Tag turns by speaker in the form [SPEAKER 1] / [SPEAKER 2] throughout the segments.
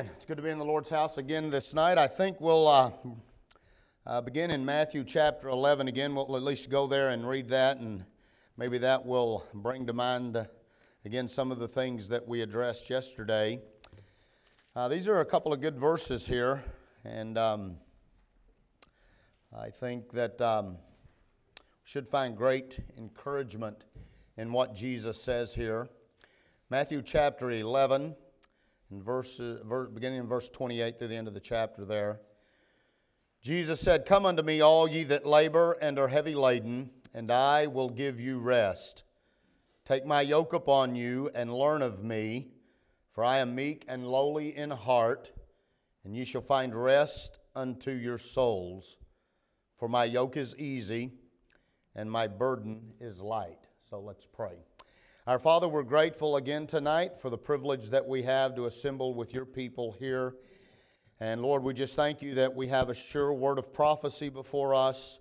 [SPEAKER 1] It's good to be in the Lord's house again this night. I think we'll uh, uh, begin in Matthew chapter 11 again. We'll at least go there and read that, and maybe that will bring to mind uh, again some of the things that we addressed yesterday. Uh, these are a couple of good verses here, and um, I think that um, we should find great encouragement in what Jesus says here. Matthew chapter 11 in verse, beginning in verse 28 through the end of the chapter there. Jesus said, Come unto me, all ye that labor and are heavy laden, and I will give you rest. Take my yoke upon you and learn of me, for I am meek and lowly in heart, and ye shall find rest unto your souls. For my yoke is easy and my burden is light. So let's pray. Our Father, we're grateful again tonight for the privilege that we have to assemble with your people here. And Lord, we just thank you that we have a sure word of prophecy before us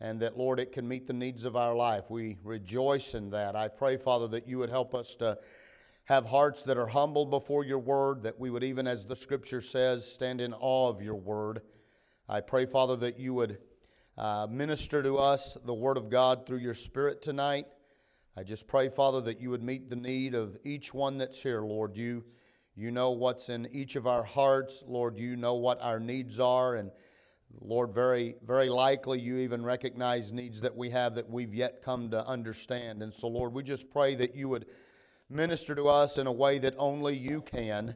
[SPEAKER 1] and that, Lord, it can meet the needs of our life. We rejoice in that. I pray, Father, that you would help us to have hearts that are humble before your word, that we would, even as the scripture says, stand in awe of your word. I pray, Father, that you would uh, minister to us the word of God through your spirit tonight. I just pray, Father, that you would meet the need of each one that's here, Lord. You, you know what's in each of our hearts, Lord. You know what our needs are, and Lord, very, very likely you even recognize needs that we have that we've yet come to understand. And so, Lord, we just pray that you would minister to us in a way that only you can,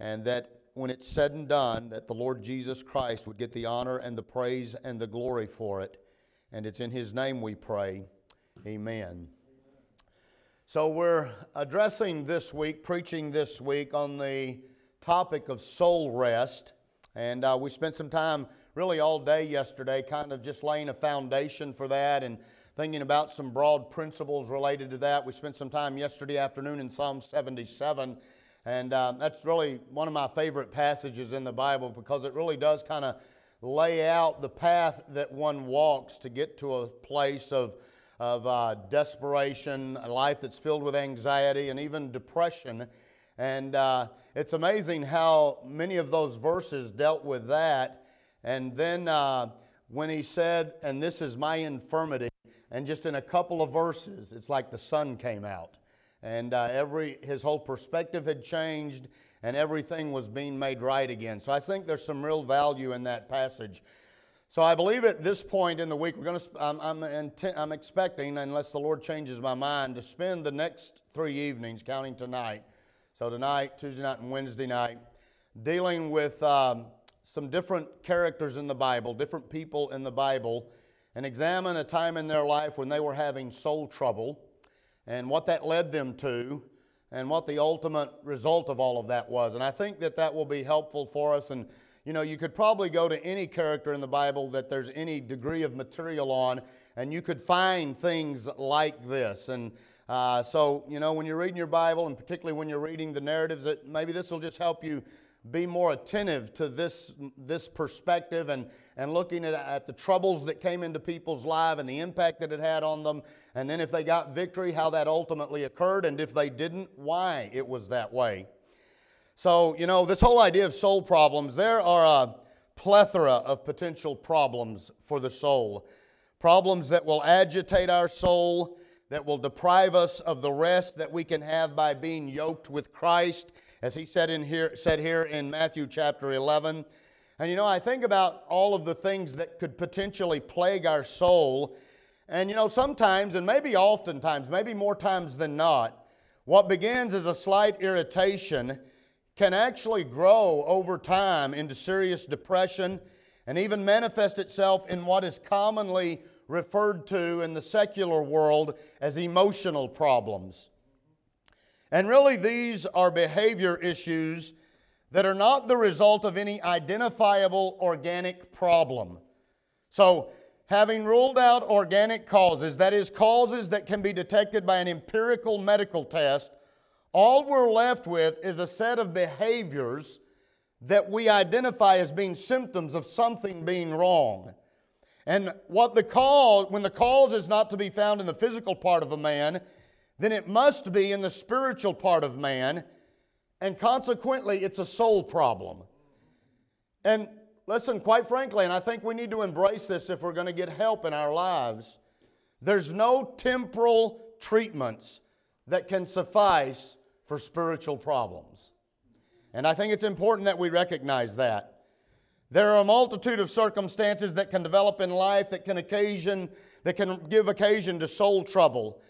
[SPEAKER 1] and that when it's said and done, that the Lord Jesus Christ would get the honor and the praise and the glory for it. And it's in His name we pray. Amen. So, we're addressing this week, preaching this week on the topic of soul rest. And uh, we spent some time really all day yesterday, kind of just laying a foundation for that and thinking about some broad principles related to that. We spent some time yesterday afternoon in Psalm 77. And uh, that's really one of my favorite passages in the Bible because it really does kind of lay out the path that one walks to get to a place of of uh, desperation, a life that's filled with anxiety and even depression. And uh, it's amazing how many of those verses dealt with that. And then uh, when he said, and this is my infirmity, and just in a couple of verses, it's like the sun came out. And uh, every, his whole perspective had changed, and everything was being made right again. So I think there's some real value in that passage. So I believe at this point in the week, we're going to, I'm, I'm, intent, I'm expecting, unless the Lord changes my mind, to spend the next three evenings, counting tonight, so tonight, Tuesday night, and Wednesday night, dealing with um, some different characters in the Bible, different people in the Bible, and examine a time in their life when they were having soul trouble and what that led them to and what the ultimate result of all of that was. And I think that that will be helpful for us. And you know, you could probably go to any character in the Bible that there's any degree of material on, and you could find things like this. And uh, so, you know, when you're reading your Bible, and particularly when you're reading the narratives, that maybe this will just help you be more attentive to this, this perspective and, and looking at, at the troubles that came into people's life and the impact that it had on them. And then if they got victory, how that ultimately occurred. And if they didn't, why it was that way. So, you know, this whole idea of soul problems, there are a plethora of potential problems for the soul. Problems that will agitate our soul, that will deprive us of the rest that we can have by being yoked with Christ, as he said, in here, said here in Matthew chapter 11. And you know, I think about all of the things that could potentially plague our soul. And you know, sometimes, and maybe oftentimes, maybe more times than not, what begins as a slight irritation can actually grow over time into serious depression and even manifest itself in what is commonly referred to in the secular world as emotional problems. And really, these are behavior issues that are not the result of any identifiable organic problem. So, having ruled out organic causes, that is, causes that can be detected by an empirical medical test, all we're left with is a set of behaviors that we identify as being symptoms of something being wrong. And what the cause, when the cause is not to be found in the physical part of a man, then it must be in the spiritual part of man. and consequently, it's a soul problem. And listen, quite frankly, and I think we need to embrace this if we're going to get help in our lives, there's no temporal treatments that can suffice for spiritual problems. And I think it's important that we recognize that. There are a multitude of circumstances that can develop in life that can occasion that can give occasion to soul trouble.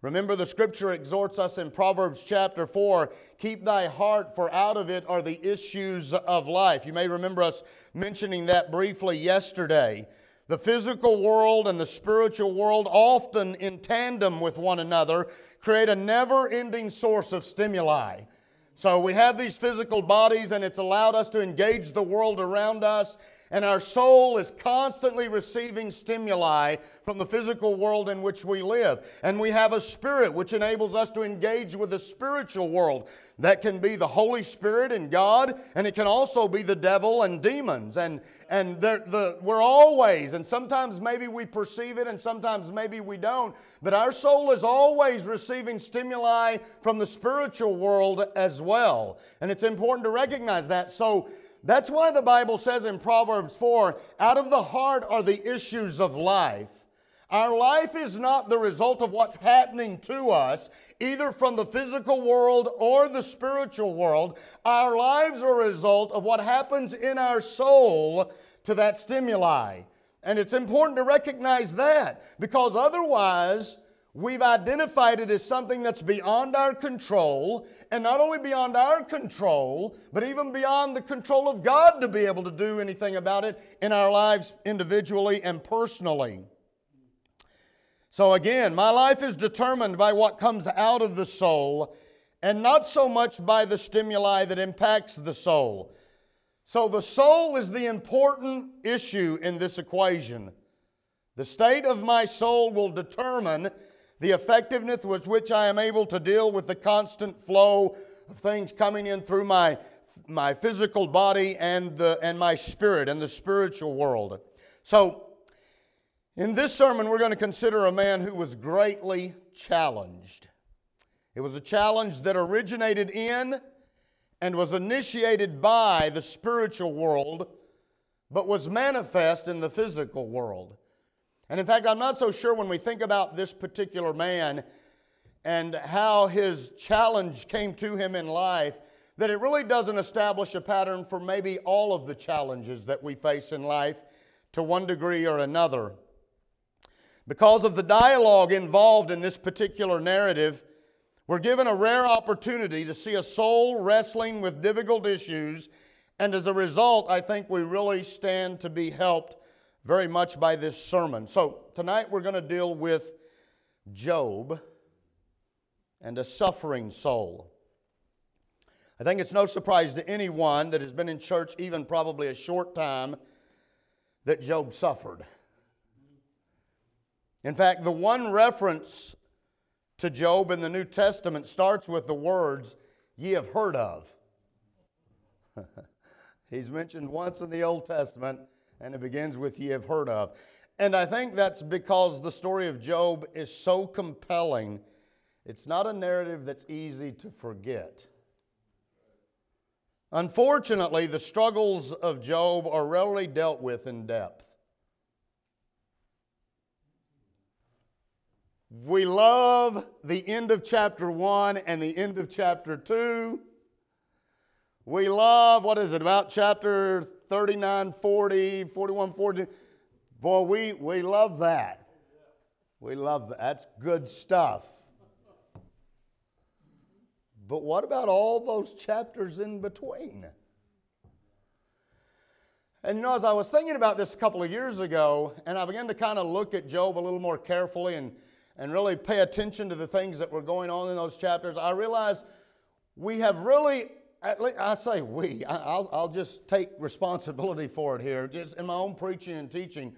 [SPEAKER 1] Remember, the scripture exhorts us in Proverbs chapter 4 keep thy heart, for out of it are the issues of life. You may remember us mentioning that briefly yesterday. The physical world and the spiritual world, often in tandem with one another, create a never ending source of stimuli. So we have these physical bodies, and it's allowed us to engage the world around us and our soul is constantly receiving stimuli from the physical world in which we live. And we have a spirit which enables us to engage with the spiritual world. That can be the Holy Spirit and God, and it can also be the devil and demons. And, and the, we're always, and sometimes maybe we perceive it and sometimes maybe we don't, but our soul is always receiving stimuli from the spiritual world as well. And it's important to recognize that. So, that's why the Bible says in Proverbs 4 out of the heart are the issues of life. Our life is not the result of what's happening to us, either from the physical world or the spiritual world. Our lives are a result of what happens in our soul to that stimuli. And it's important to recognize that because otherwise, We've identified it as something that's beyond our control, and not only beyond our control, but even beyond the control of God to be able to do anything about it in our lives individually and personally. So, again, my life is determined by what comes out of the soul and not so much by the stimuli that impacts the soul. So, the soul is the important issue in this equation. The state of my soul will determine the effectiveness with which I am able to deal with the constant flow of things coming in through my, my physical body and, the, and my spirit and the spiritual world. So, in this sermon, we're going to consider a man who was greatly challenged. It was a challenge that originated in and was initiated by the spiritual world, but was manifest in the physical world. And in fact, I'm not so sure when we think about this particular man and how his challenge came to him in life that it really doesn't establish a pattern for maybe all of the challenges that we face in life to one degree or another. Because of the dialogue involved in this particular narrative, we're given a rare opportunity to see a soul wrestling with difficult issues, and as a result, I think we really stand to be helped very much by this sermon. So, tonight we're going to deal with Job and a suffering soul. I think it's no surprise to anyone that has been in church even probably a short time that Job suffered. In fact, the one reference to Job in the New Testament starts with the words, Ye have heard of. He's mentioned once in the Old Testament, and it begins with ye have heard of. And I think that's because the story of Job is so compelling. It's not a narrative that's easy to forget. Unfortunately, the struggles of Job are rarely dealt with in depth. We love the end of chapter 1 and the end of chapter 2. We love, what is it, about chapter 39, 40, 41, 40. Boy, we, we love that. We love that. That's good stuff. But what about all those chapters in between? And you know, as I was thinking about this a couple of years ago, and I began to kind of look at Job a little more carefully and, and really pay attention to the things that were going on in those chapters, I realized we have really I say we, I'll, I'll just take responsibility for it here. Just in my own preaching and teaching,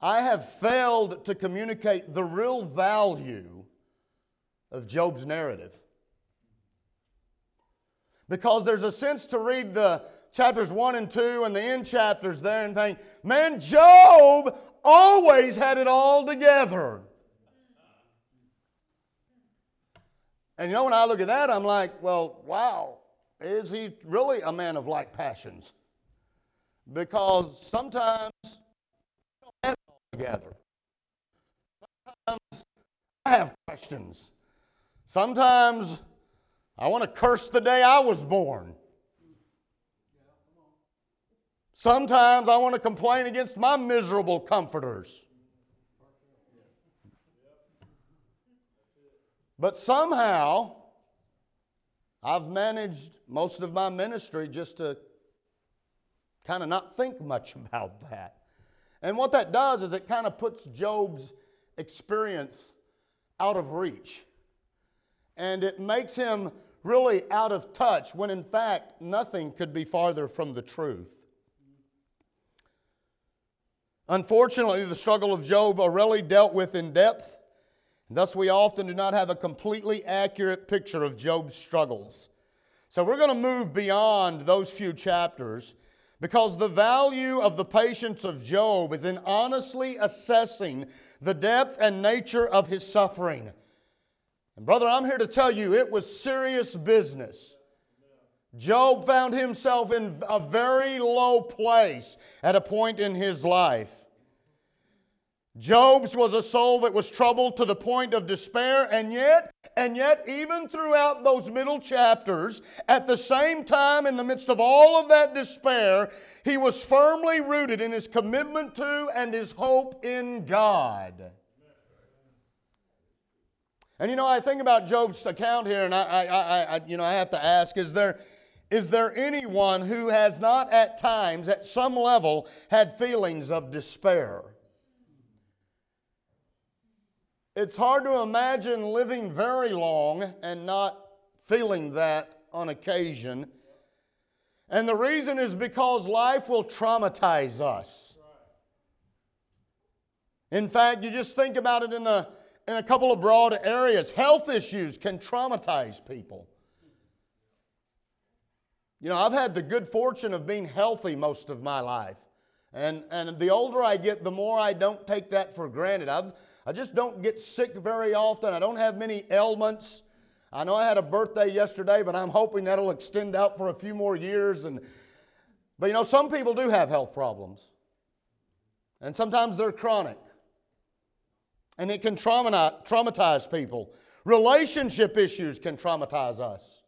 [SPEAKER 1] I have failed to communicate the real value of Job's narrative. Because there's a sense to read the chapters 1 and 2 and the end chapters there and think, man, Job always had it all together. And you know, when I look at that, I'm like, well, wow, is he really a man of like passions? Because sometimes we don't have it all together. Sometimes I have questions. Sometimes I want to curse the day I was born. Sometimes I want to complain against my miserable comforters. But somehow, I've managed most of my ministry just to kind of not think much about that. And what that does is it kind of puts Job's experience out of reach. And it makes him really out of touch when in fact nothing could be farther from the truth. Unfortunately, the struggle of Job are really dealt with in depth Thus, we often do not have a completely accurate picture of Job's struggles. So, we're going to move beyond those few chapters because the value of the patience of Job is in honestly assessing the depth and nature of his suffering. And, brother, I'm here to tell you it was serious business. Job found himself in a very low place at a point in his life. Job's was a soul that was troubled to the point of despair, and yet, and yet, even throughout those middle chapters, at the same time, in the midst of all of that despair, he was firmly rooted in his commitment to and his hope in God. And you know, I think about Job's account here, and I, I, I, you know, I have to ask: Is there, is there anyone who has not at times, at some level, had feelings of despair? It's hard to imagine living very long and not feeling that on occasion. And the reason is because life will traumatize us. In fact, you just think about it in a, in a couple of broad areas. Health issues can traumatize people. You know, I've had the good fortune of being healthy most of my life. And, and the older I get, the more I don't take that for granted. I've, I just don't get sick very often. I don't have many ailments. I know I had a birthday yesterday, but I'm hoping that'll extend out for a few more years. And, but you know, some people do have health problems, and sometimes they're chronic, and it can traumatize people. Relationship issues can traumatize us.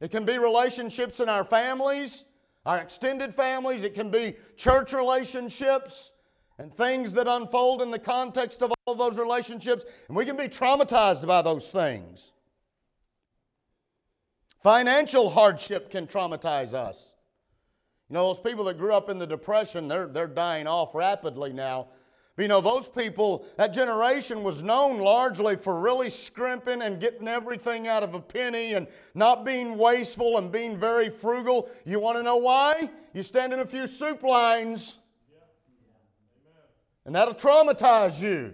[SPEAKER 1] It can be relationships in our families, our extended families, it can be church relationships and things that unfold in the context of all those relationships, and we can be traumatized by those things. Financial hardship can traumatize us. You know, those people that grew up in the Depression, they're, they're dying off rapidly now. But you know, those people, that generation was known largely for really scrimping and getting everything out of a penny and not being wasteful and being very frugal. You want to know why? You stand in a few soup lines and that'll traumatize you.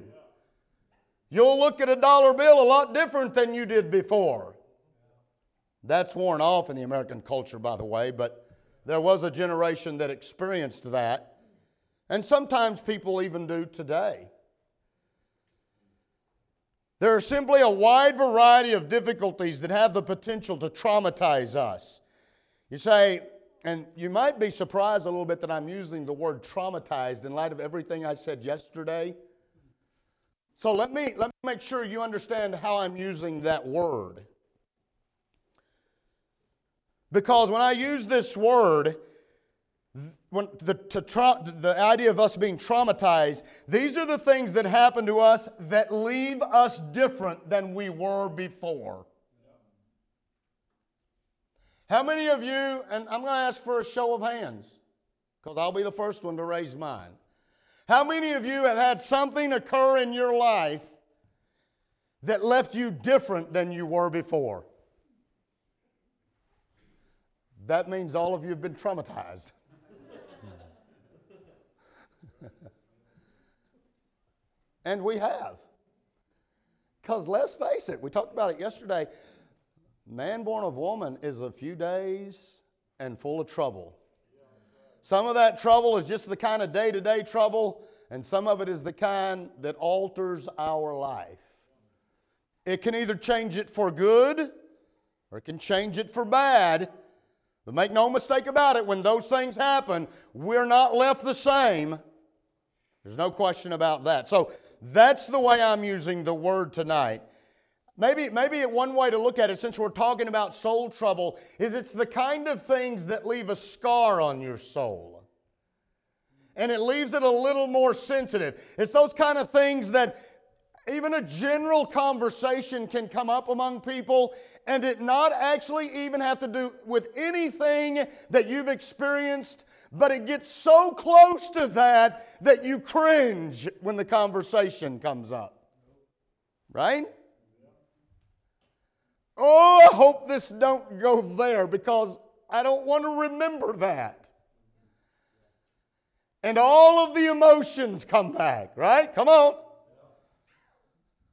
[SPEAKER 1] You'll look at a dollar bill a lot different than you did before. That's worn off in the American culture, by the way, but there was a generation that experienced that. And sometimes people even do today. There are simply a wide variety of difficulties that have the potential to traumatize us. You say, and you might be surprised a little bit that I'm using the word traumatized in light of everything I said yesterday. So let me, let me make sure you understand how I'm using that word. Because when I use this word, when the, tra- the idea of us being traumatized, these are the things that happen to us that leave us different than we were before. How many of you, and I'm going to ask for a show of hands, because I'll be the first one to raise mine. How many of you have had something occur in your life that left you different than you were before? That means all of you have been traumatized. and we have. Because let's face it, we talked about it yesterday. Man born of woman is a few days and full of trouble. Some of that trouble is just the kind of day to day trouble, and some of it is the kind that alters our life. It can either change it for good or it can change it for bad. But make no mistake about it, when those things happen, we're not left the same. There's no question about that. So that's the way I'm using the word tonight. Maybe, maybe one way to look at it, since we're talking about soul trouble, is it's the kind of things that leave a scar on your soul. And it leaves it a little more sensitive. It's those kind of things that even a general conversation can come up among people and it not actually even have to do with anything that you've experienced, but it gets so close to that that you cringe when the conversation comes up. Right? Oh, I hope this don't go there because I don't want to remember that. And all of the emotions come back, right? Come on.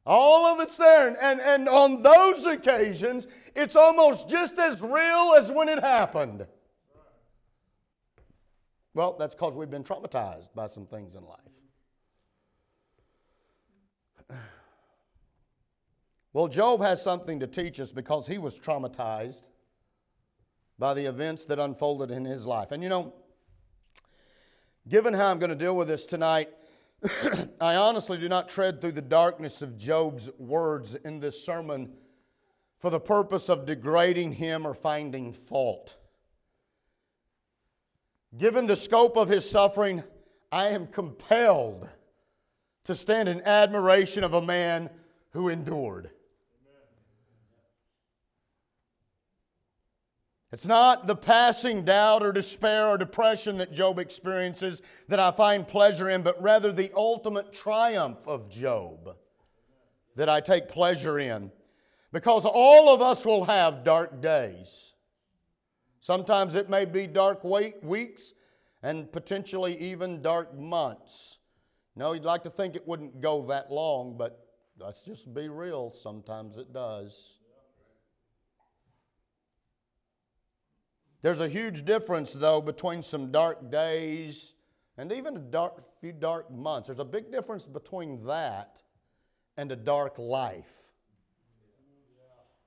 [SPEAKER 1] All of it's there. And, and, and on those occasions, it's almost just as real as when it happened. Well, that's because we've been traumatized by some things in life. Well, Job has something to teach us because he was traumatized by the events that unfolded in his life. And you know, given how I'm going to deal with this tonight, I honestly do not tread through the darkness of Job's words in this sermon for the purpose of degrading him or finding fault. Given the scope of his suffering, I am compelled to stand in admiration of a man who endured. It's not the passing doubt or despair or depression that Job experiences that I find pleasure in, but rather the ultimate triumph of Job that I take pleasure in. Because all of us will have dark days. Sometimes it may be dark weeks and potentially even dark months. No, you'd like to think it wouldn't go that long, but let's just be real. Sometimes it does. There's a huge difference, though, between some dark days and even a dark, few dark months. There's a big difference between that and a dark life.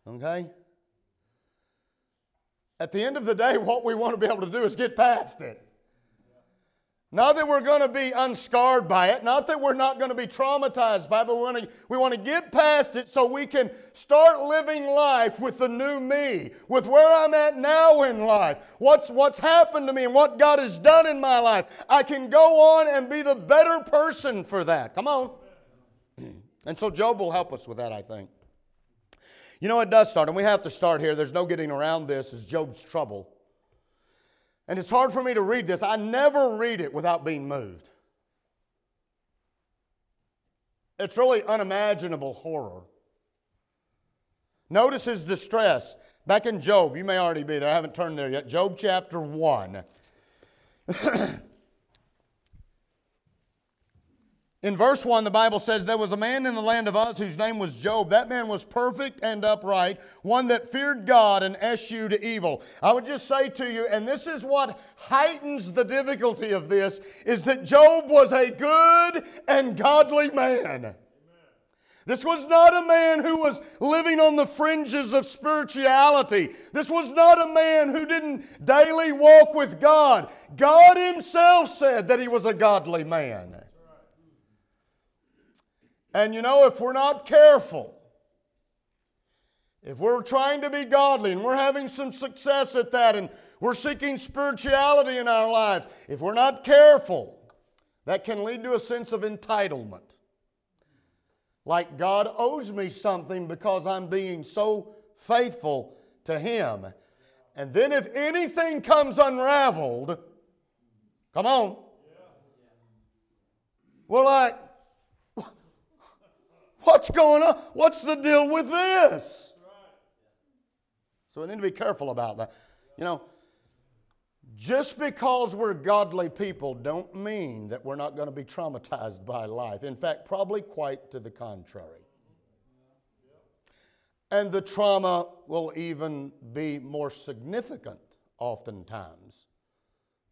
[SPEAKER 1] Okay? At the end of the day, what we want to be able to do is get past it. Not that we're going to be unscarred by it, not that we're not going to be traumatized by it, but we want, to, we want to get past it so we can start living life with the new me, with where I'm at now in life, what's, what's happened to me and what God has done in my life. I can go on and be the better person for that. Come on. And so Job will help us with that, I think. You know, it does start, and we have to start here. There's no getting around this, is Job's trouble. And it's hard for me to read this. I never read it without being moved. It's really unimaginable horror. Notice his distress. Back in Job, you may already be there. I haven't turned there yet. Job chapter 1. In verse 1, the Bible says, There was a man in the land of Uz whose name was Job. That man was perfect and upright, one that feared God and eschewed evil. I would just say to you, and this is what heightens the difficulty of this, is that Job was a good and godly man. This was not a man who was living on the fringes of spirituality. This was not a man who didn't daily walk with God. God Himself said that he was a godly man. And you know, if we're not careful, if we're trying to be godly and we're having some success at that and we're seeking spirituality in our lives, if we're not careful, that can lead to a sense of entitlement. Like God owes me something because I'm being so faithful to Him. And then if anything comes unraveled, come on. We're like, What's going on? What's the deal with this? So we need to be careful about that. You know, just because we're godly people don't mean that we're not going to be traumatized by life. In fact, probably quite to the contrary. And the trauma will even be more significant oftentimes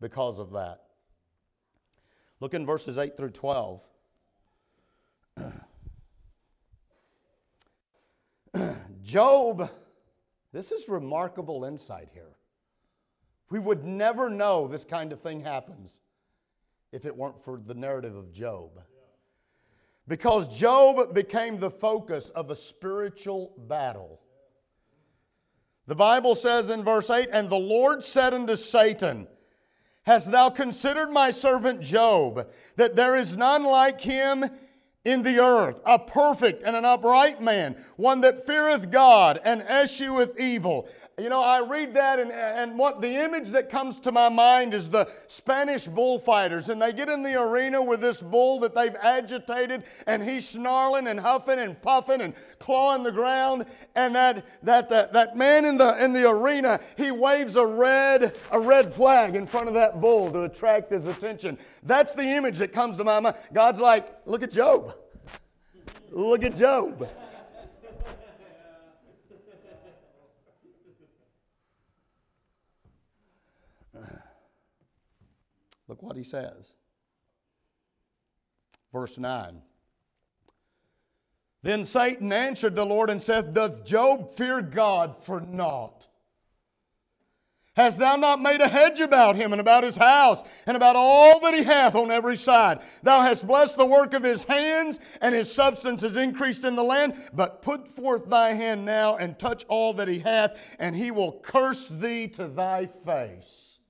[SPEAKER 1] because of that. Look in verses 8 through 12. Job This is remarkable insight here. We would never know this kind of thing happens if it weren't for the narrative of Job. Because Job became the focus of a spiritual battle. The Bible says in verse 8, And the Lord said unto Satan, Hast thou considered my servant Job, that there is none like him in the earth, a perfect and an upright man, one that feareth God and escheweth evil. You know, I read that, and, and what the image that comes to my mind is the Spanish bullfighters. And they get in the arena with this bull that they've agitated, and he's snarling and huffing and puffing and clawing the ground. And that, that, that, that man in the, in the arena, he waves a red, a red flag in front of that bull to attract his attention. That's the image that comes to my mind. God's like, look at Job. Look at Job. Look what he says. Verse 9. Then Satan answered the Lord and said, Doth Job fear God for naught? Hast thou not made a hedge about him and about his house and about all that he hath on every side? Thou hast blessed the work of his hands, and his substance is increased in the land. But put forth thy hand now and touch all that he hath, and he will curse thee to thy face.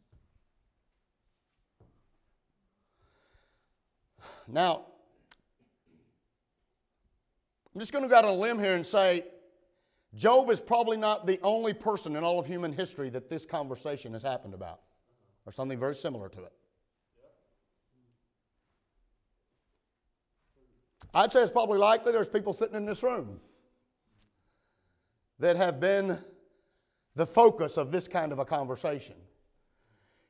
[SPEAKER 1] Now, I'm just going to go out on a limb here and say Job is probably not the only person in all of human history that this conversation has happened about, or something very similar to it. I'd say it's probably likely there's people sitting in this room that have been the focus of this kind of a conversation.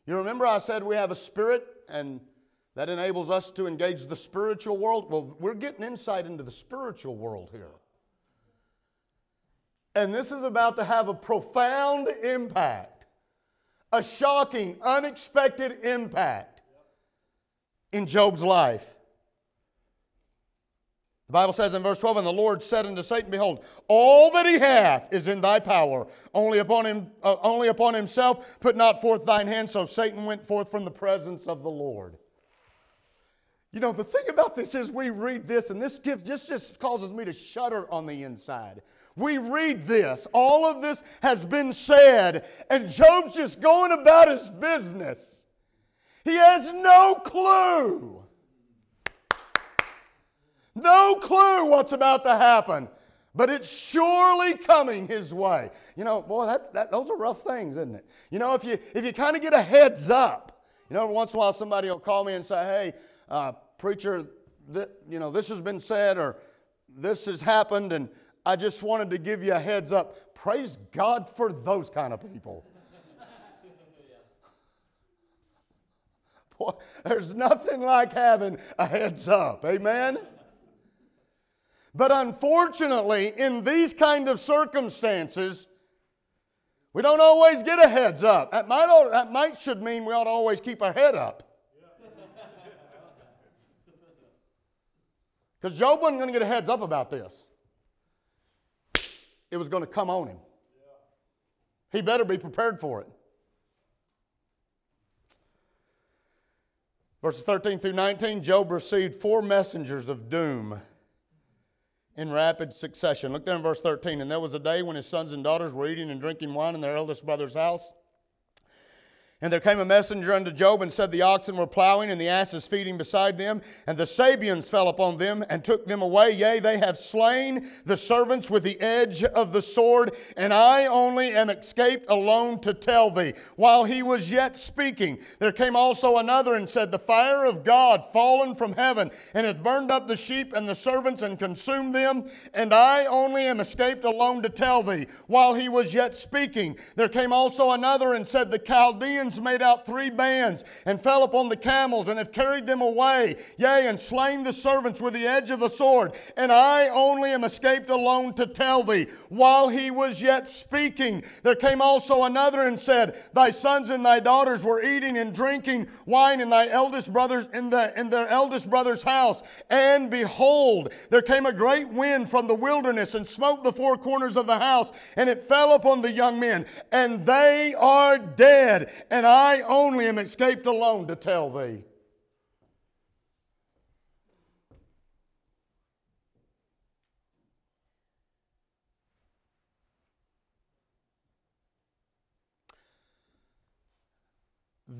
[SPEAKER 1] You remember I said we have a spirit and that enables us to engage the spiritual world. Well, we're getting insight into the spiritual world here. And this is about to have a profound impact, a shocking, unexpected impact in Job's life. The Bible says in verse 12, And the Lord said unto Satan, Behold, all that he hath is in thy power. Only upon, him, uh, only upon himself put not forth thine hand. So Satan went forth from the presence of the Lord. You know, the thing about this is we read this, and this gives just, just causes me to shudder on the inside. We read this, all of this has been said, and Job's just going about his business. He has no clue. No clue what's about to happen, but it's surely coming his way. You know, boy, that, that, those are rough things, isn't it? You know, if you, if you kind of get a heads up, you know, once in a while somebody will call me and say, hey, uh, preacher, that, you know, this has been said or this has happened, and I just wanted to give you a heads up. Praise God for those kind of people. Boy, there's nothing like having a heads up. Amen? But unfortunately, in these kind of circumstances, we don't always get a heads up. That might, that might should mean we ought to always keep our head up. Because Job wasn't going to get a heads up about this. It was going to come on him. He better be prepared for it. Verses 13 through 19 Job received four messengers of doom in rapid succession. Look there in verse 13. And there was a day when his sons and daughters were eating and drinking wine in their eldest brother's house. And there came a messenger unto Job and said, The oxen were plowing and the asses feeding beside them, and the Sabeans fell upon them and took them away. Yea, they have slain the servants with the edge of the sword, and I only am escaped alone to tell thee. While he was yet speaking, there came also another and said, The fire of God fallen from heaven, and hath burned up the sheep and the servants and consumed them, and I only am escaped alone to tell thee. While he was yet speaking, there came also another and said, The Chaldeans made out three bands, and fell upon the camels, and have carried them away, yea, and slain the servants with the edge of the sword. And I only am escaped alone to tell thee. While he was yet speaking, there came also another and said, Thy sons and thy daughters were eating and drinking wine in thy eldest brothers in, the, in their eldest brother's house. And behold, there came a great wind from the wilderness and smote the four corners of the house, and it fell upon the young men, and they are dead, and I only am escaped alone to tell thee.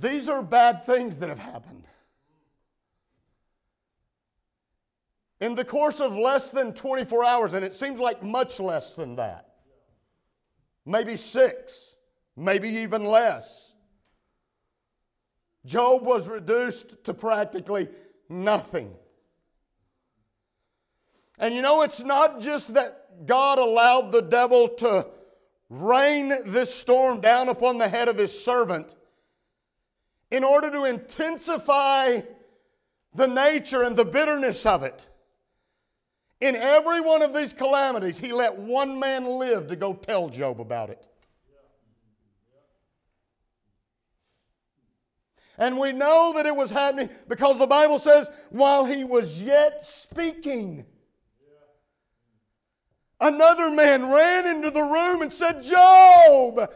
[SPEAKER 1] These are bad things that have happened. In the course of less than 24 hours, and it seems like much less than that, maybe six, maybe even less, Job was reduced to practically nothing. And you know, it's not just that God allowed the devil to rain this storm down upon the head of his servant in order to intensify the nature and the bitterness of it. In every one of these calamities, he let one man live to go tell Job about it. And we know that it was happening because the Bible says, while he was yet speaking, another man ran into the room and said, Job,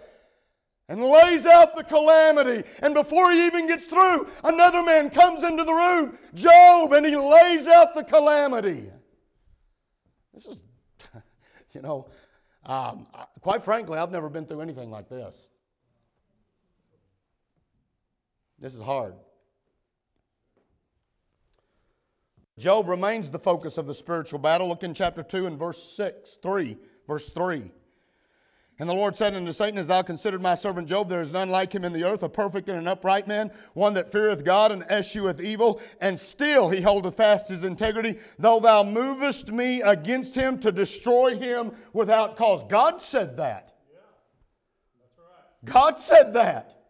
[SPEAKER 1] and lays out the calamity. And before he even gets through, another man comes into the room, Job, and he lays out the calamity. This is, you know, um, quite frankly, I've never been through anything like this. This is hard. Job remains the focus of the spiritual battle. Look in chapter 2 and verse 6, 3, verse 3. And the Lord said unto Satan, As thou considered my servant Job, there is none like him in the earth, a perfect and an upright man, one that feareth God and escheweth evil, and still he holdeth fast his integrity, though thou movest me against him to destroy him without cause. God said that. Yeah, right. God said that.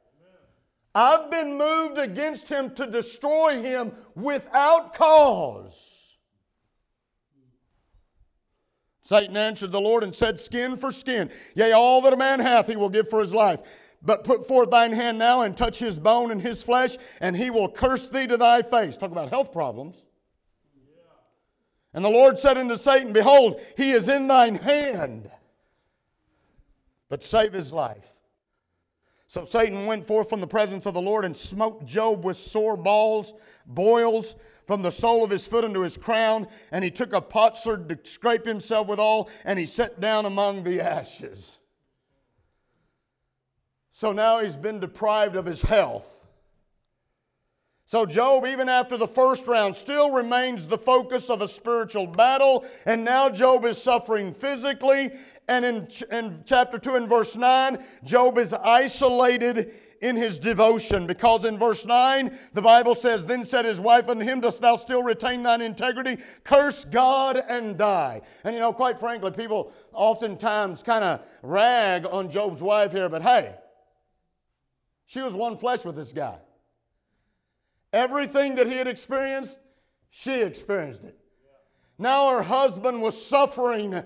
[SPEAKER 1] I've been moved against him to destroy him without cause. Satan answered the Lord and said, Skin for skin. Yea, all that a man hath he will give for his life. But put forth thine hand now and touch his bone and his flesh, and he will curse thee to thy face. Talk about health problems. And the Lord said unto Satan, Behold, he is in thine hand, but save his life. So Satan went forth from the presence of the Lord and smote Job with sore balls, boils from the sole of his foot unto his crown. And he took a potsherd to scrape himself withal, and he sat down among the ashes. So now he's been deprived of his health. So, Job, even after the first round, still remains the focus of a spiritual battle. And now Job is suffering physically. And in, in chapter 2 and verse 9, Job is isolated in his devotion. Because in verse 9, the Bible says, Then said his wife unto him, Dost thou still retain thine integrity? Curse God and die. And you know, quite frankly, people oftentimes kind of rag on Job's wife here, but hey, she was one flesh with this guy. Everything that he had experienced, she experienced it. Now her husband was suffering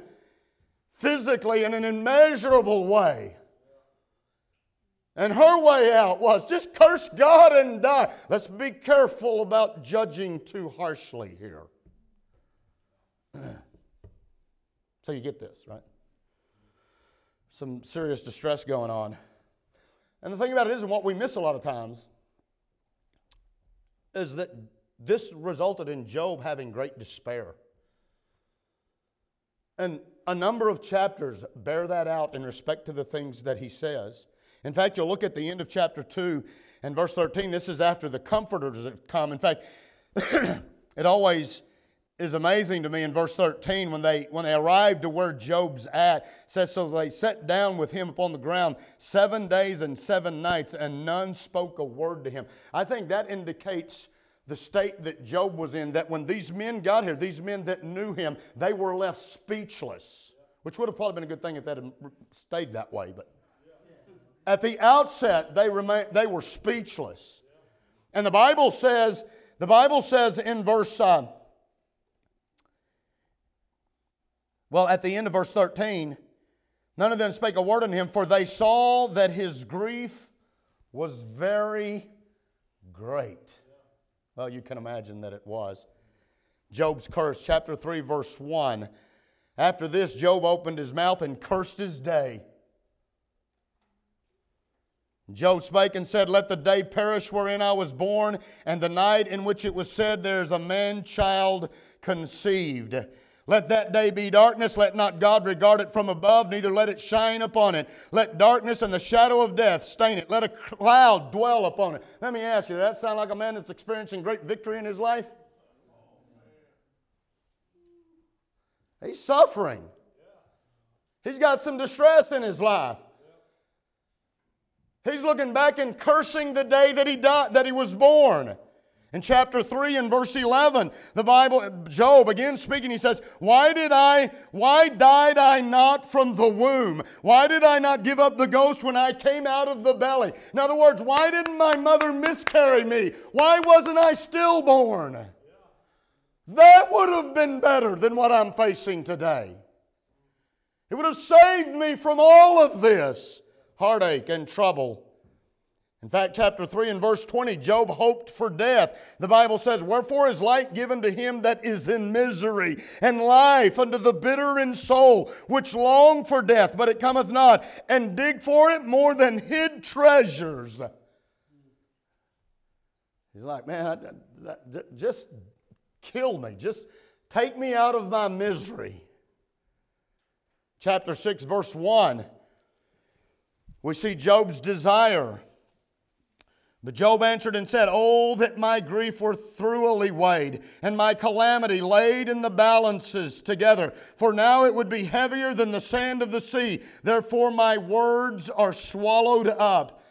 [SPEAKER 1] physically in an immeasurable way. And her way out was just curse God and die. Let's be careful about judging too harshly here. so you get this, right? Some serious distress going on. And the thing about it is, and what we miss a lot of times, is that this resulted in Job having great despair. And a number of chapters bear that out in respect to the things that he says. In fact, you'll look at the end of chapter 2 and verse 13. This is after the comforters have come. In fact, it always is amazing to me in verse 13 when they when they arrived to where Job's at says so they sat down with him upon the ground 7 days and 7 nights and none spoke a word to him. I think that indicates the state that Job was in that when these men got here, these men that knew him, they were left speechless, which would have probably been a good thing if that had stayed that way, but at the outset, they, remain, they were speechless. And the Bible says, the Bible says in verse, uh, well, at the end of verse 13, none of them spake a word unto him, for they saw that his grief was very great. Well, you can imagine that it was. Job's curse, chapter 3, verse 1. After this, Job opened his mouth and cursed his day. Job spake and said, Let the day perish wherein I was born, and the night in which it was said, There is a man child conceived. Let that day be darkness. Let not God regard it from above, neither let it shine upon it. Let darkness and the shadow of death stain it. Let a cloud dwell upon it. Let me ask you, does that sound like a man that's experiencing great victory in his life? He's suffering. He's got some distress in his life. He's looking back and cursing the day that he died, that he was born. In chapter 3 and verse 11, the Bible, Job again speaking, he says, Why did I, why died I not from the womb? Why did I not give up the ghost when I came out of the belly? In other words, why didn't my mother miscarry me? Why wasn't I stillborn? That would have been better than what I'm facing today. It would have saved me from all of this heartache, and trouble. In fact, chapter 3 and verse 20, Job hoped for death. The Bible says, Wherefore is light given to him that is in misery, and life unto the bitter in soul, which long for death, but it cometh not, and dig for it more than hid treasures. He's like, Man, just kill me. Just take me out of my misery. Chapter 6, verse 1. We see Job's desire. But Job answered and said, Oh, that my grief were thoroughly weighed, and my calamity laid in the balances together. For now it would be heavier than the sand of the sea. Therefore my words are swallowed up.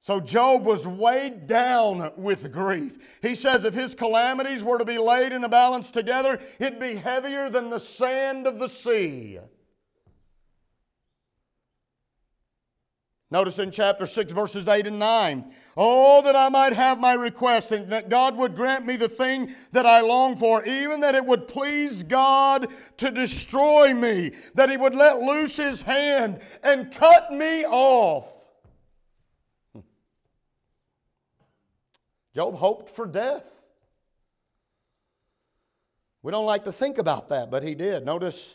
[SPEAKER 1] So Job was weighed down with grief. He says if his calamities were to be laid in a balance together, it'd be heavier than the sand of the sea. Notice in chapter 6, verses 8 and 9. Oh, that I might have my request, and that God would grant me the thing that I long for, even that it would please God to destroy me, that He would let loose His hand and cut me off. Hmm. Job hoped for death. We don't like to think about that, but he did. Notice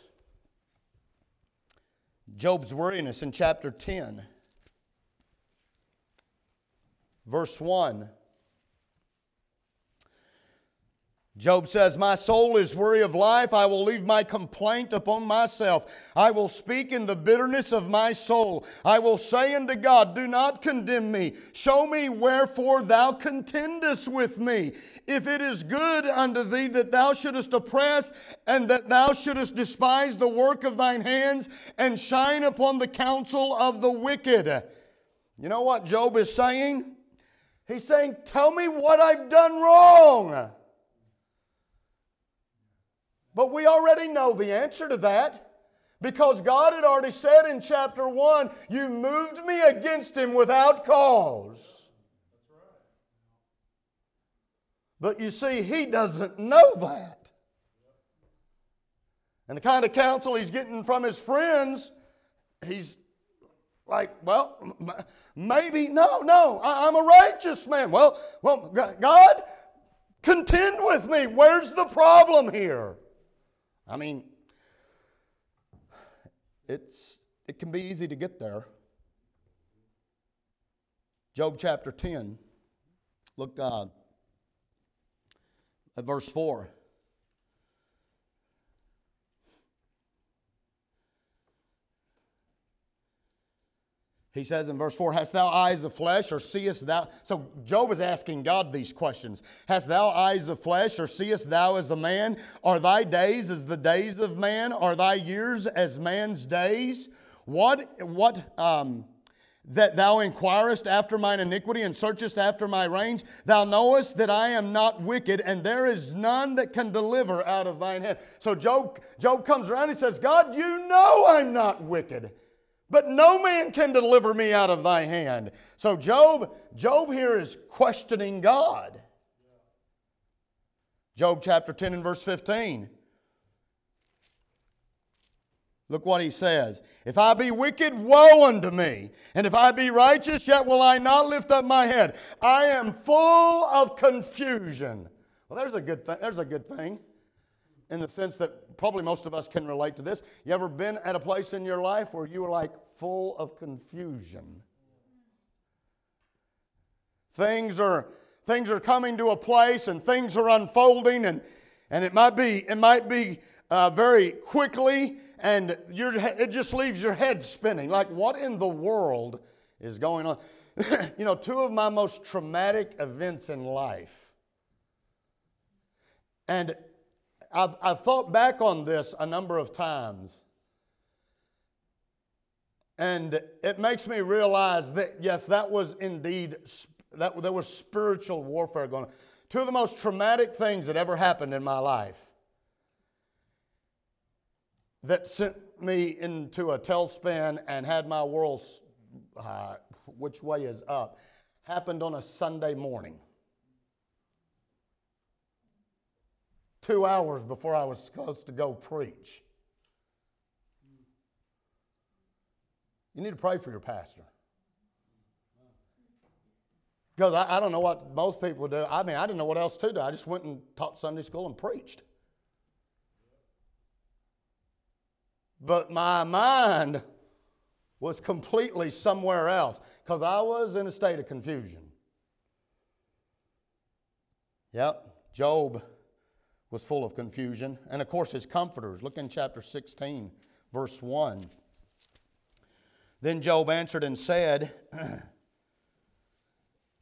[SPEAKER 1] Job's weariness in chapter 10 verse 1. Job says, My soul is weary of life. I will leave my complaint upon myself. I will speak in the bitterness of my soul. I will say unto God, Do not condemn me. Show me wherefore thou contendest with me. If it is good unto thee that thou shouldest oppress and that thou shouldest despise the work of thine hands and shine upon the counsel of the wicked. You know what Job is saying? He's saying, Tell me what I've done wrong. But we already know the answer to that because God had already said in chapter 1, You moved me against him without cause. But you see, he doesn't know that. And the kind of counsel he's getting from his friends, he's like, well, maybe, no, no, I'm a righteous man. Well, well, God, contend with me. Where's the problem here? I mean, it's, it can be easy to get there. Job chapter 10, look uh, at verse 4. He says in verse 4, Hast thou eyes of flesh, or seest thou? So Job is asking God these questions. Hast thou eyes of flesh, or seest thou as a man? Are thy days as the days of man? Are thy years as man's days? What, what, um, that thou inquirest after mine iniquity and searchest after my reins? Thou knowest that I am not wicked, and there is none that can deliver out of thine hand. So Job, Job comes around and says, God, you know I'm not wicked. But no man can deliver me out of thy hand. So Job, Job here is questioning God. Job chapter 10 and verse 15. Look what he says. If I be wicked, woe unto me. And if I be righteous, yet will I not lift up my head. I am full of confusion. Well, there's a good, thing. there's a good thing in the sense that probably most of us can relate to this. You ever been at a place in your life where you were like full of confusion? Things are things are coming to a place and things are unfolding and and it might be it might be uh, very quickly and it just leaves your head spinning like what in the world is going on you know two of my most traumatic events in life and I've, I've thought back on this a number of times. And it makes me realize that, yes, that was indeed, that there was spiritual warfare going on. Two of the most traumatic things that ever happened in my life that sent me into a tailspin and had my world, uh, which way is up, happened on a Sunday morning. Two hours before I was supposed to go preach. You need to pray for your pastor. Because I, I, don't know what most people do. I mean, I didn't know what else to do. I just went and taught Sunday school and preached. But my mind was completely somewhere else because I was in a state of confusion. Yep, Job was full of confusion. And of course, his comforters. Look in chapter 16, verse 1. Then Job answered and said,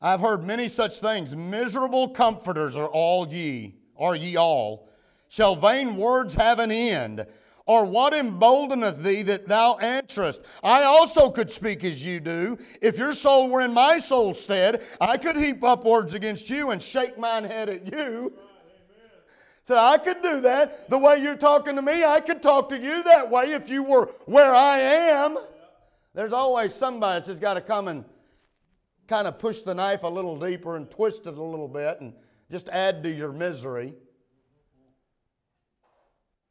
[SPEAKER 1] I've heard many such things. Miserable comforters are all ye, are ye all. Shall vain words have an end? Or what emboldeneth thee that thou answerest? I also could speak as you do. If your soul were in my soul's stead, I could heap up words against you and shake mine head at you. Said, I could do that. The way you're talking to me, I could talk to you that way if you were where I am. There's always somebody that's just got to come and kind of push the knife a little deeper and twist it a little bit and just add to your misery.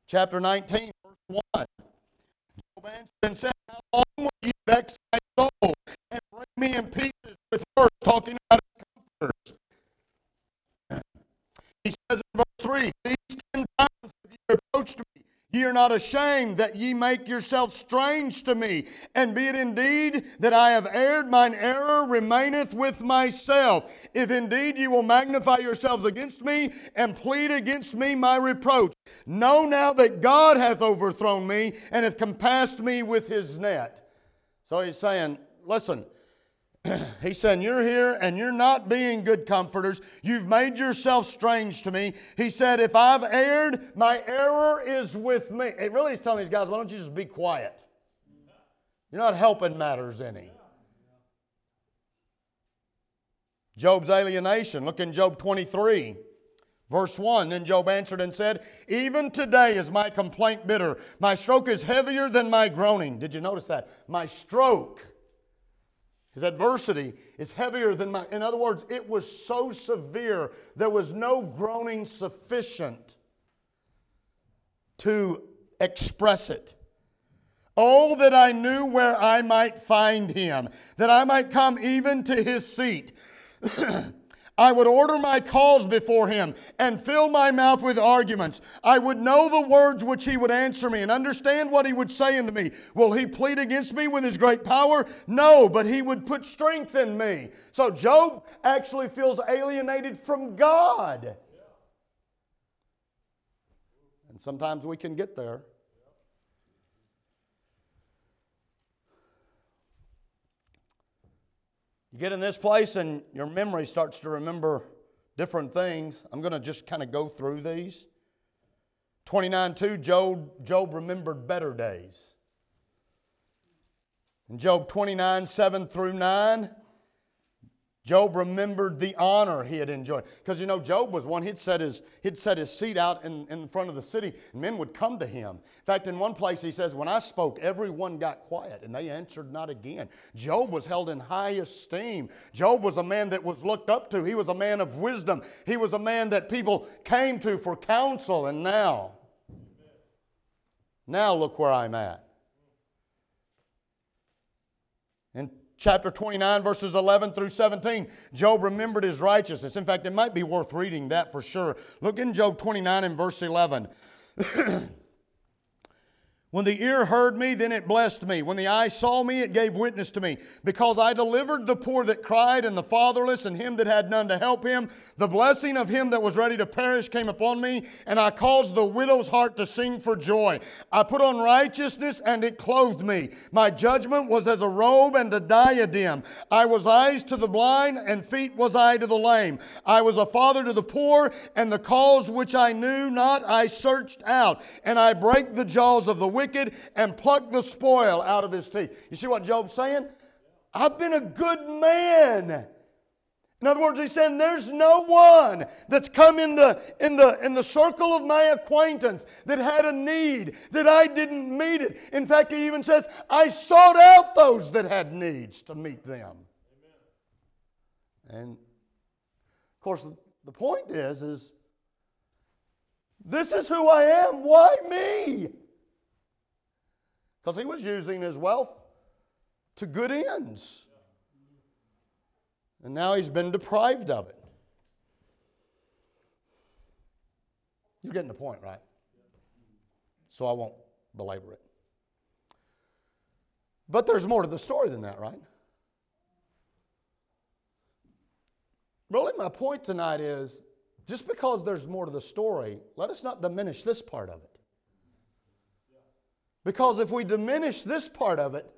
[SPEAKER 1] Chapter 19, verse 1. Job answered and said, How long will you vex my soul and bring me in pieces with talking about comforters? He says in verse 3 These ten times have ye reproached me. Ye are not ashamed that ye make yourself strange to me. And be it indeed that I have erred, mine error remaineth with myself. If indeed ye will magnify yourselves against me and plead against me my reproach, know now that God hath overthrown me and hath compassed me with his net. So he's saying, listen, he said, You're here and you're not being good comforters. You've made yourself strange to me. He said, If I've erred, my error is with me. It really is telling these guys, Why don't you just be quiet? You're not helping matters any. Job's alienation. Look in Job 23. Verse 1 Then Job answered and said, Even today is my complaint bitter. My stroke is heavier than my groaning. Did you notice that? My stroke his adversity is heavier than my. In other words, it was so severe, there was no groaning sufficient to express it. Oh, that I knew where I might find him, that I might come even to his seat. I would order my cause before him and fill my mouth with arguments. I would know the words which he would answer me and understand what he would say unto me. Will he plead against me with his great power? No, but he would put strength in me. So Job actually feels alienated from God. And sometimes we can get there. You get in this place and your memory starts to remember different things. I'm going to just kind of go through these. 29 2, Job, Job remembered better days. In Job 29 7 through 9, Job remembered the honor he had enjoyed. Because you know, Job was one, he'd set his, he'd set his seat out in, in front of the city, and men would come to him. In fact, in one place he says, When I spoke, everyone got quiet, and they answered not again. Job was held in high esteem. Job was a man that was looked up to. He was a man of wisdom. He was a man that people came to for counsel, and now, now look where I'm at. And chapter 29, verses 11 through 17, Job remembered his righteousness. In fact, it might be worth reading that for sure. Look in Job 29 and verse 11. When the ear heard me, then it blessed me. When the eye saw me, it gave witness to me. Because I delivered the poor that cried, and the fatherless, and him that had none to help him. The blessing of him that was ready to perish came upon me, and I caused the widow's heart to sing for joy. I put on righteousness, and it clothed me. My judgment was as a robe and a diadem. I was eyes to the blind, and feet was I to the lame. I was a father to the poor, and the cause which I knew not I searched out. And I break the jaws of the wicked and pluck the spoil out of his teeth. You see what Job's saying? I've been a good man. In other words, he's saying there's no one that's come in the, in, the, in the circle of my acquaintance that had a need, that I didn't meet it. In fact, he even says, I sought out those that had needs to meet them. And of course, the point is, is this is who I am. Why me? Because he was using his wealth to good ends. And now he's been deprived of it. You're getting the point, right? So I won't belabor it. But there's more to the story than that, right? Really, my point tonight is just because there's more to the story, let us not diminish this part of it. Because if we diminish this part of it,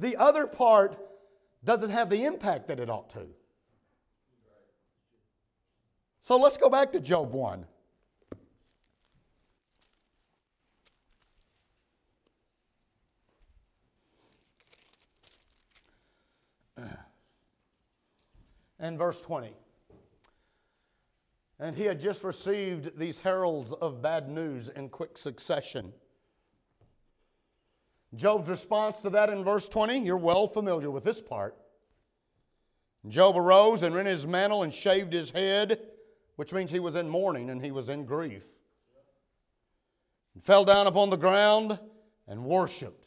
[SPEAKER 1] the other part doesn't have the impact that it ought to. So let's go back to Job 1. And verse 20. And he had just received these heralds of bad news in quick succession. Job's response to that in verse 20, you're well familiar with this part. Job arose and rent his mantle and shaved his head, which means he was in mourning and he was in grief. And fell down upon the ground and worshiped.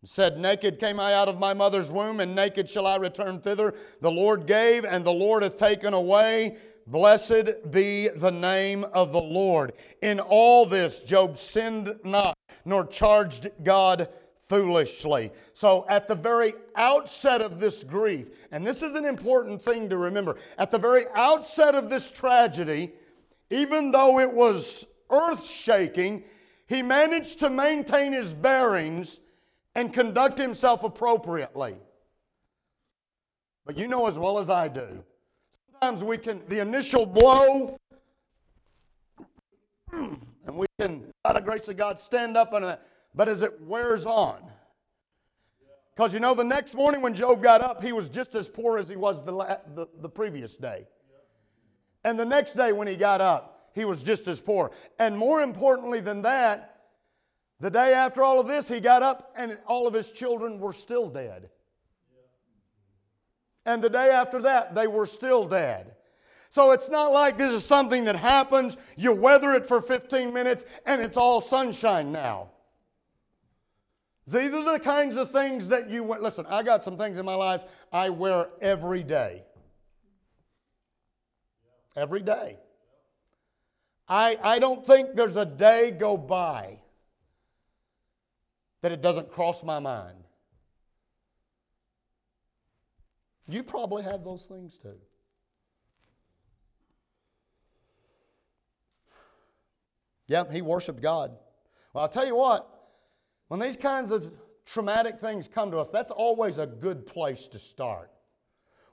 [SPEAKER 1] And said, Naked came I out of my mother's womb, and naked shall I return thither. The Lord gave, and the Lord hath taken away. Blessed be the name of the Lord. In all this, Job sinned not, nor charged God foolishly. So, at the very outset of this grief, and this is an important thing to remember, at the very outset of this tragedy, even though it was earth shaking, he managed to maintain his bearings and conduct himself appropriately. But you know as well as I do Sometimes we can, the initial blow, and we can, by the grace of God, stand up on it, uh, but as it wears on, because you know, the next morning when Job got up, he was just as poor as he was the, the, the, previous day. And the next day when he got up, he was just as poor. And more importantly than that, the day after all of this, he got up and all of his children were still dead. And the day after that, they were still dead. So it's not like this is something that happens, you weather it for 15 minutes, and it's all sunshine now. These are the kinds of things that you listen. I got some things in my life I wear every day. Every day. I, I don't think there's a day go by that it doesn't cross my mind. You probably have those things too. Yeah, he worshiped God. Well, I'll tell you what, when these kinds of traumatic things come to us, that's always a good place to start.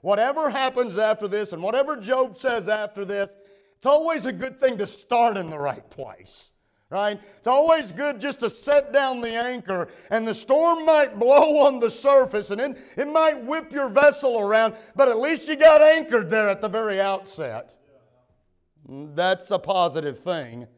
[SPEAKER 1] Whatever happens after this and whatever Job says after this, it's always a good thing to start in the right place right? It's always good just to set down the anchor, and the storm might blow on the surface and it, it might whip your vessel around, but at least you got anchored there at the very outset. That's a positive thing.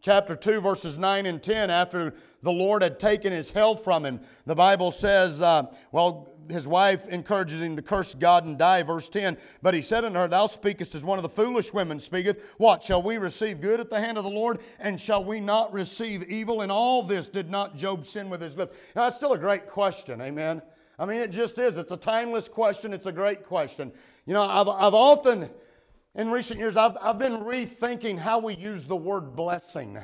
[SPEAKER 1] Chapter 2, verses 9 and 10, after the Lord had taken his health from him, the Bible says, uh, well, his wife encourages him to curse God and die. Verse 10 But he said unto her, Thou speakest as one of the foolish women speaketh. What? Shall we receive good at the hand of the Lord? And shall we not receive evil? In all this did not Job sin with his lips? Now, that's still a great question. Amen. I mean, it just is. It's a timeless question. It's a great question. You know, I've, I've often, in recent years, I've, I've been rethinking how we use the word blessing.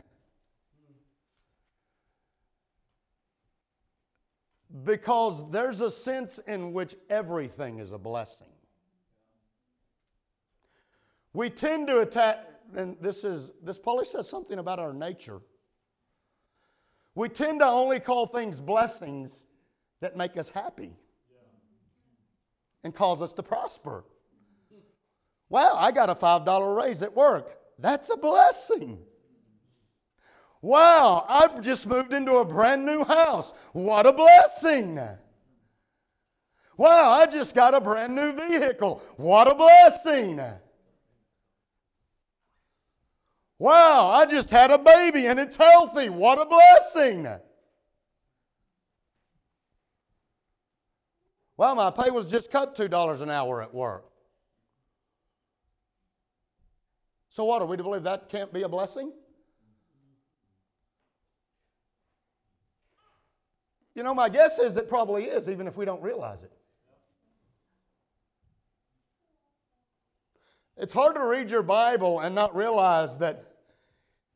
[SPEAKER 1] Because there's a sense in which everything is a blessing. We tend to attack, and this is this Paulie says something about our nature. We tend to only call things blessings that make us happy and cause us to prosper. Well, I got a $5 raise at work. That's a blessing. Wow, I've just moved into a brand new house. What a blessing. Wow, I just got a brand new vehicle. What a blessing. Wow, I just had a baby and it's healthy. What a blessing. Well, my pay was just cut $2 an hour at work. So, what are we to believe that can't be a blessing? You know, my guess is it probably is, even if we don't realize it. It's hard to read your Bible and not realize that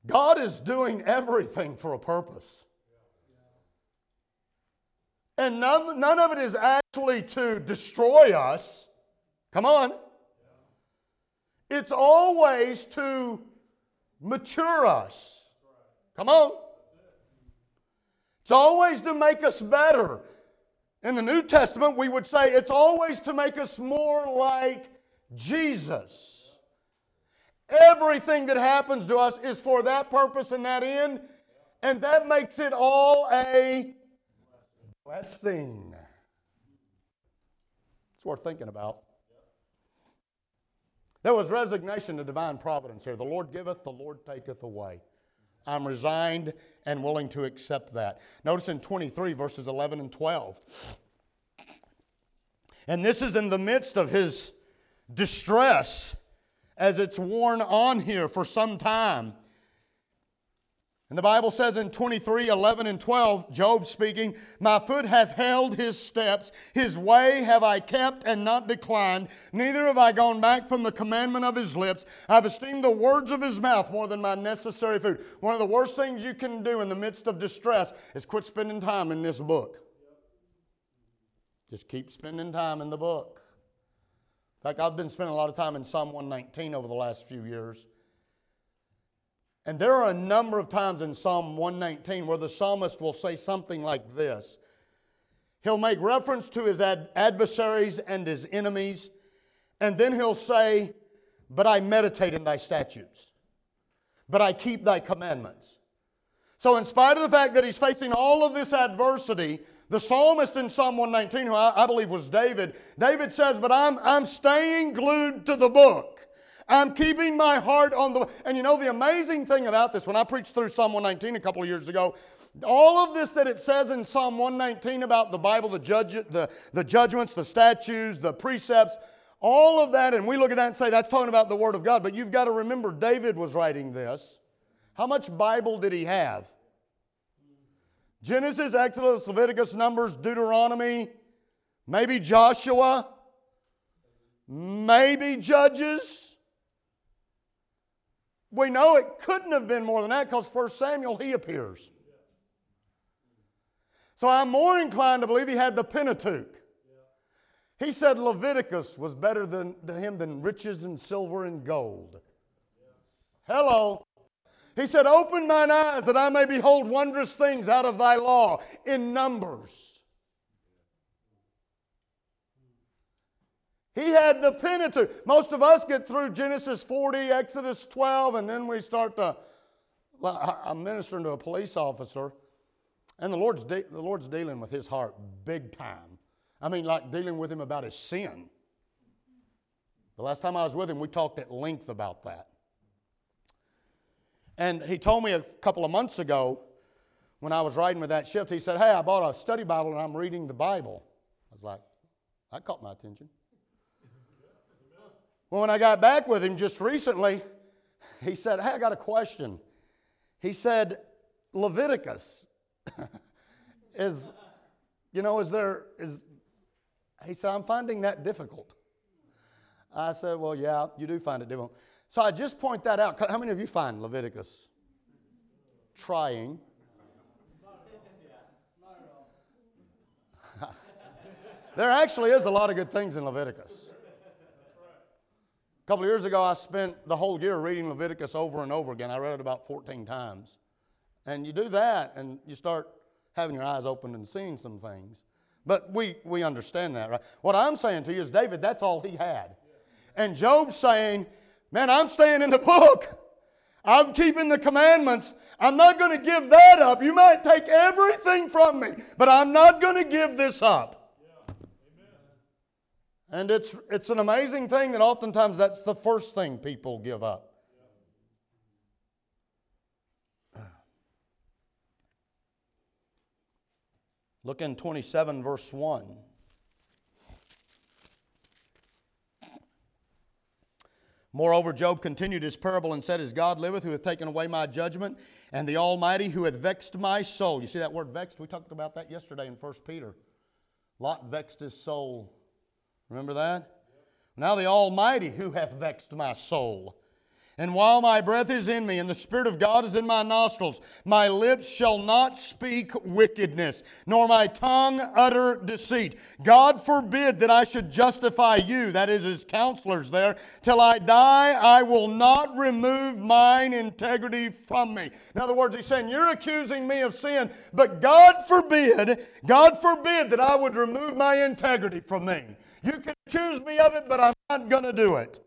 [SPEAKER 1] God is doing everything for a purpose. And none, none of it is actually to destroy us. Come on. It's always to mature us. Come on. It's always to make us better. In the New Testament, we would say it's always to make us more like Jesus. Everything that happens to us is for that purpose and that end, and that makes it all a blessing. It's worth thinking about. There was resignation to divine providence here. The Lord giveth, the Lord taketh away. I'm resigned and willing to accept that. Notice in 23, verses 11 and 12. And this is in the midst of his distress as it's worn on here for some time. And the Bible says in 23, 11, and 12, Job speaking, My foot hath held his steps, his way have I kept and not declined, neither have I gone back from the commandment of his lips. I've esteemed the words of his mouth more than my necessary food. One of the worst things you can do in the midst of distress is quit spending time in this book. Just keep spending time in the book. In fact, I've been spending a lot of time in Psalm 119 over the last few years. And there are a number of times in Psalm 119 where the psalmist will say something like this. He'll make reference to his ad- adversaries and his enemies, and then he'll say, But I meditate in thy statutes, but I keep thy commandments. So, in spite of the fact that he's facing all of this adversity, the psalmist in Psalm 119, who I, I believe was David, David says, But I'm, I'm staying glued to the book. I'm keeping my heart on the. And you know, the amazing thing about this, when I preached through Psalm 119 a couple of years ago, all of this that it says in Psalm 119 about the Bible, the, judge, the, the judgments, the statutes, the precepts, all of that, and we look at that and say that's talking about the Word of God. But you've got to remember, David was writing this. How much Bible did he have? Genesis, Exodus, Leviticus, Numbers, Deuteronomy, maybe Joshua, maybe Judges. We know it couldn't have been more than that because 1 Samuel, he appears. So I'm more inclined to believe he had the Pentateuch. He said Leviticus was better than, to him than riches and silver and gold. Hello. He said, Open mine eyes that I may behold wondrous things out of thy law in Numbers. He had the Pentateuch. Most of us get through Genesis 40, Exodus 12, and then we start to I'm ministering to a police officer, and the Lord's, de- the Lord's dealing with his heart big time. I mean, like dealing with him about his sin. The last time I was with him, we talked at length about that. And he told me a couple of months ago when I was riding with that shift, he said, Hey, I bought a study Bible and I'm reading the Bible. I was like, That caught my attention. Well, when I got back with him just recently, he said, Hey, I got a question. He said, Leviticus is, you know, is there, is, he said, I'm finding that difficult. I said, Well, yeah, you do find it difficult. So I just point that out. How many of you find Leviticus trying? there actually is a lot of good things in Leviticus. Couple years ago, I spent the whole year reading Leviticus over and over again. I read it about 14 times. And you do that, and you start having your eyes opened and seeing some things. But we, we understand that, right? What I'm saying to you is, David, that's all he had. And Job's saying, Man, I'm staying in the book. I'm keeping the commandments. I'm not going to give that up. You might take everything from me, but I'm not going to give this up. And it's, it's an amazing thing that oftentimes that's the first thing people give up. Look in 27, verse 1. Moreover, Job continued his parable and said, As God liveth, who hath taken away my judgment, and the Almighty, who hath vexed my soul. You see that word vexed? We talked about that yesterday in 1 Peter. Lot vexed his soul. Remember that? Now the Almighty, who hath vexed my soul. And while my breath is in me and the Spirit of God is in my nostrils, my lips shall not speak wickedness, nor my tongue utter deceit. God forbid that I should justify you, that is, his counselors there. Till I die, I will not remove mine integrity from me. In other words, he's saying, You're accusing me of sin, but God forbid, God forbid that I would remove my integrity from me. You can accuse me of it, but I'm not going to do it.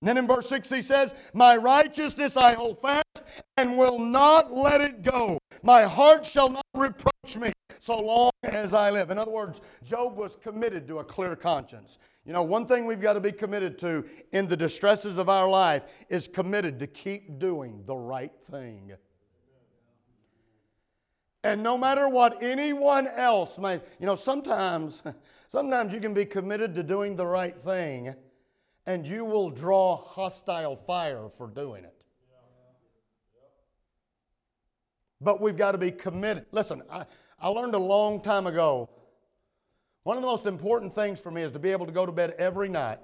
[SPEAKER 1] And then in verse 6 he says, My righteousness I hold fast and will not let it go. My heart shall not reproach me so long as I live. In other words, Job was committed to a clear conscience. You know, one thing we've got to be committed to in the distresses of our life is committed to keep doing the right thing. And no matter what anyone else may, you know, sometimes, sometimes you can be committed to doing the right thing and you will draw hostile fire for doing it. But we've got to be committed. Listen, I, I learned a long time ago one of the most important things for me is to be able to go to bed every night,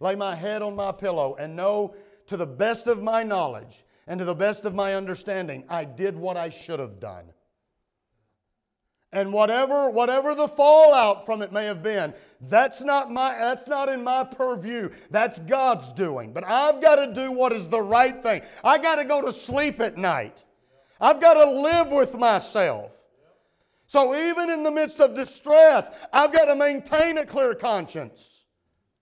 [SPEAKER 1] lay my head on my pillow, and know to the best of my knowledge and to the best of my understanding, I did what I should have done. And whatever, whatever the fallout from it may have been, that's not, my, that's not in my purview. That's God's doing. But I've got to do what is the right thing. I got to go to sleep at night. I've got to live with myself. So even in the midst of distress, I've got to maintain a clear conscience.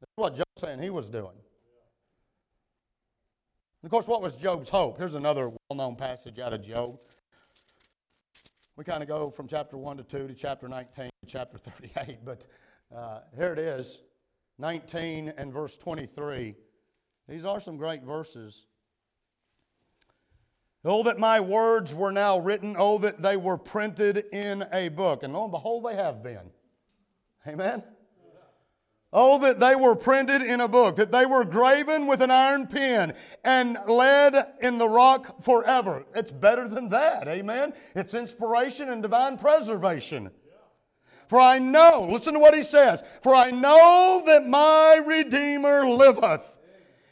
[SPEAKER 1] That's what Job's saying he was doing. And of course, what was Job's hope? Here's another well known passage out of Job. We kind of go from chapter 1 to 2 to chapter 19 to chapter 38, but uh, here it is 19 and verse 23. These are some great verses. Oh, that my words were now written. Oh, that they were printed in a book. And lo and behold, they have been. Amen? Oh, that they were printed in a book, that they were graven with an iron pen and lead in the rock forever. It's better than that, amen? It's inspiration and divine preservation. For I know, listen to what he says, for I know that my Redeemer liveth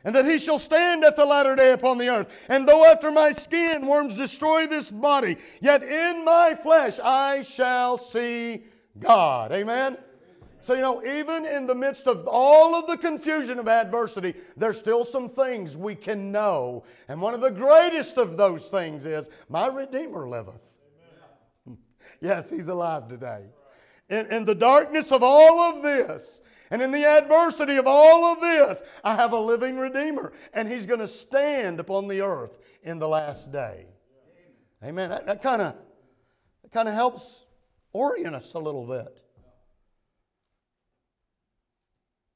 [SPEAKER 1] and that he shall stand at the latter day upon the earth. And though after my skin worms destroy this body, yet in my flesh I shall see God. Amen? So, you know, even in the midst of all of the confusion of adversity, there's still some things we can know. And one of the greatest of those things is, My Redeemer liveth. yes, He's alive today. In, in the darkness of all of this, and in the adversity of all of this, I have a living Redeemer, and He's going to stand upon the earth in the last day. Amen. That that kind of helps orient us a little bit.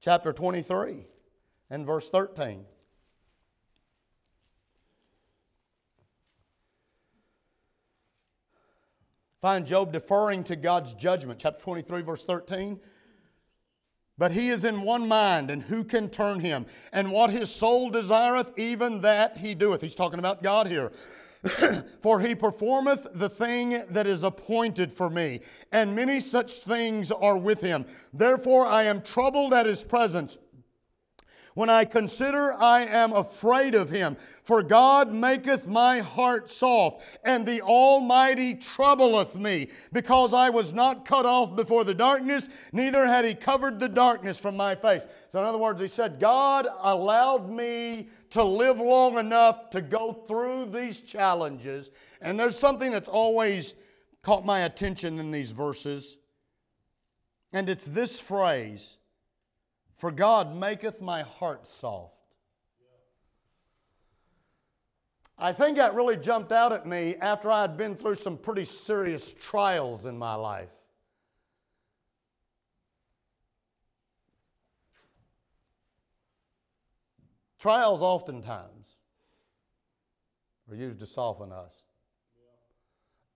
[SPEAKER 1] Chapter 23 and verse 13. Find Job deferring to God's judgment. Chapter 23, verse 13. But he is in one mind, and who can turn him? And what his soul desireth, even that he doeth. He's talking about God here. for he performeth the thing that is appointed for me, and many such things are with him. Therefore I am troubled at his presence. When I consider, I am afraid of him. For God maketh my heart soft, and the Almighty troubleth me, because I was not cut off before the darkness, neither had he covered the darkness from my face. So, in other words, he said, God allowed me to live long enough to go through these challenges. And there's something that's always caught my attention in these verses, and it's this phrase for God maketh my heart soft. I think that really jumped out at me after I had been through some pretty serious trials in my life. Trials oftentimes are used to soften us.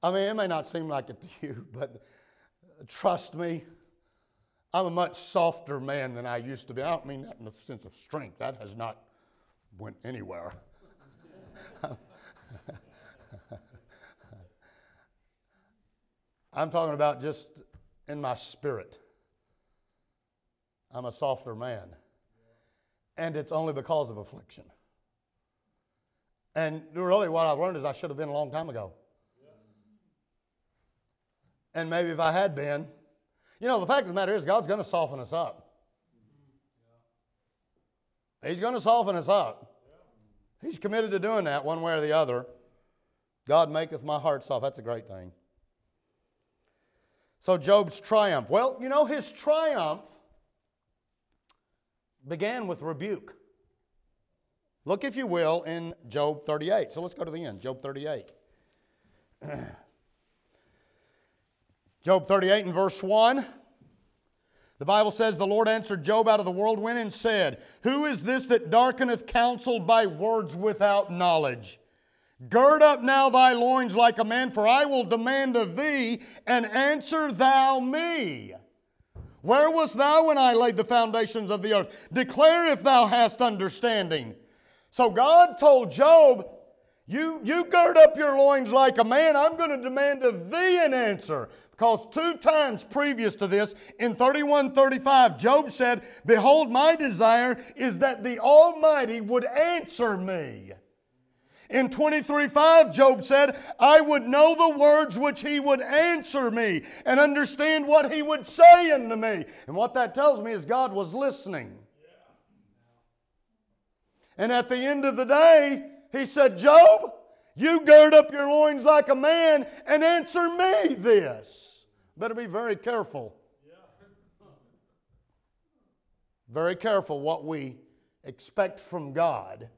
[SPEAKER 1] I mean, it may not seem like it to you, but trust me, I'm a much softer man than I used to be. I don't mean that in the sense of strength. That has not went anywhere. I'm talking about just in my spirit. I'm a softer man. And it's only because of affliction. And really, what I've learned is I should have been a long time ago. And maybe if I had been, you know, the fact of the matter is, God's going to soften us up. He's going to soften us up. He's committed to doing that one way or the other. God maketh my heart soft. That's a great thing. So, Job's triumph. Well, you know, his triumph began with rebuke. Look, if you will, in Job 38. So let's go to the end. Job 38. Job 38 and verse 1. The Bible says, The Lord answered Job out of the whirlwind and said, Who is this that darkeneth counsel by words without knowledge? Gird up now thy loins like a man, for I will demand of thee, and answer thou me. Where wast thou when I laid the foundations of the earth? Declare if thou hast understanding. So God told Job, you, you gird up your loins like a man. I'm going to demand of thee an answer. Because two times previous to this, in 3135, Job said, Behold, my desire is that the Almighty would answer me. In 23:5, Job said, I would know the words which he would answer me and understand what he would say unto me. And what that tells me is God was listening. And at the end of the day, he said, Job, you gird up your loins like a man and answer me this. Better be very careful. Very careful what we expect from God.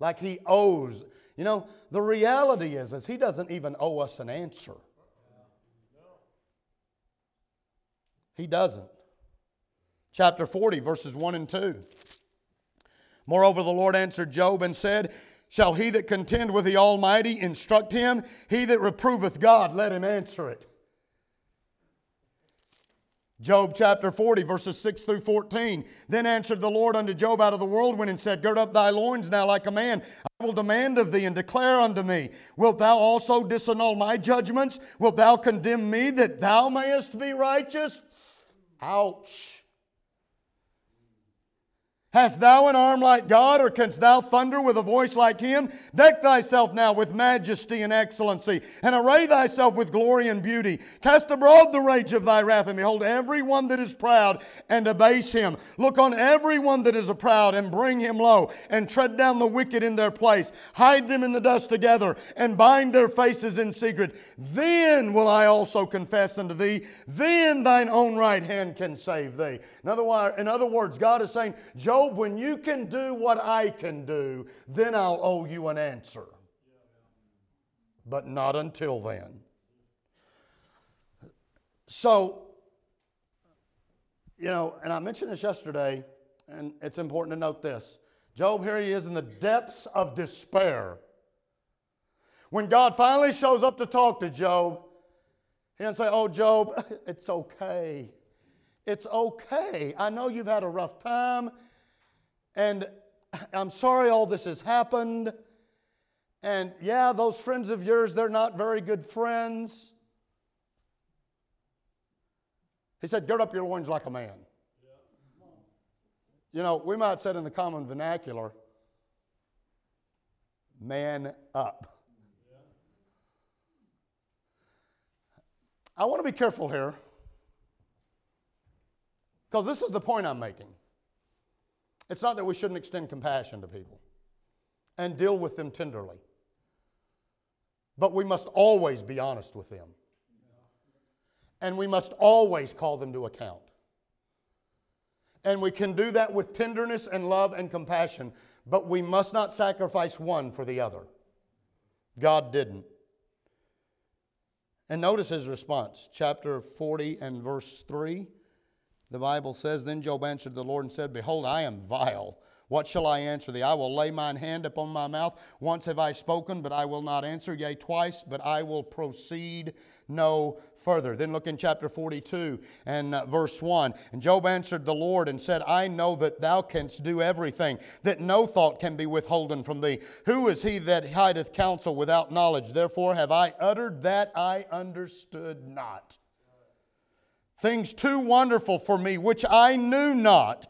[SPEAKER 1] Like he owes. You know, the reality is, is he doesn't even owe us an answer. He doesn't. Chapter 40, verses 1 and 2. Moreover, the Lord answered Job and said, Shall he that contend with the Almighty instruct him? He that reproveth God, let him answer it. Job chapter 40, verses 6 through 14. Then answered the Lord unto Job out of the whirlwind and said, Gird up thy loins now like a man. I will demand of thee and declare unto me. Wilt thou also disannul my judgments? Wilt thou condemn me that thou mayest be righteous? Ouch. Hast thou an arm like God, or canst thou thunder with a voice like him? Deck thyself now with majesty and excellency, and array thyself with glory and beauty. Cast abroad the rage of thy wrath, and behold every one that is proud, and abase him. Look on every one that is a proud, and bring him low, and tread down the wicked in their place. Hide them in the dust together, and bind their faces in secret. Then will I also confess unto thee, then thine own right hand can save thee. In other, in other words, God is saying, Job Job, when you can do what I can do, then I'll owe you an answer. but not until then. So, you know, and I mentioned this yesterday, and it's important to note this. Job, here he is in the depths of despair. When God finally shows up to talk to Job, he doesn't say, Oh, Job, it's okay. It's okay. I know you've had a rough time, and I'm sorry all this has happened. And yeah, those friends of yours, they're not very good friends. He said, Gird up your loins like a man. You know, we might say in the common vernacular, man up. I want to be careful here because this is the point I'm making. It's not that we shouldn't extend compassion to people and deal with them tenderly, but we must always be honest with them. And we must always call them to account. And we can do that with tenderness and love and compassion, but we must not sacrifice one for the other. God didn't. And notice his response, chapter 40 and verse 3. The Bible says, Then Job answered the Lord and said, Behold, I am vile. What shall I answer thee? I will lay mine hand upon my mouth. Once have I spoken, but I will not answer. Yea, twice, but I will proceed no further. Then look in chapter 42 and uh, verse 1. And Job answered the Lord and said, I know that thou canst do everything, that no thought can be withholden from thee. Who is he that hideth counsel without knowledge? Therefore have I uttered that I understood not. Things too wonderful for me, which I knew not.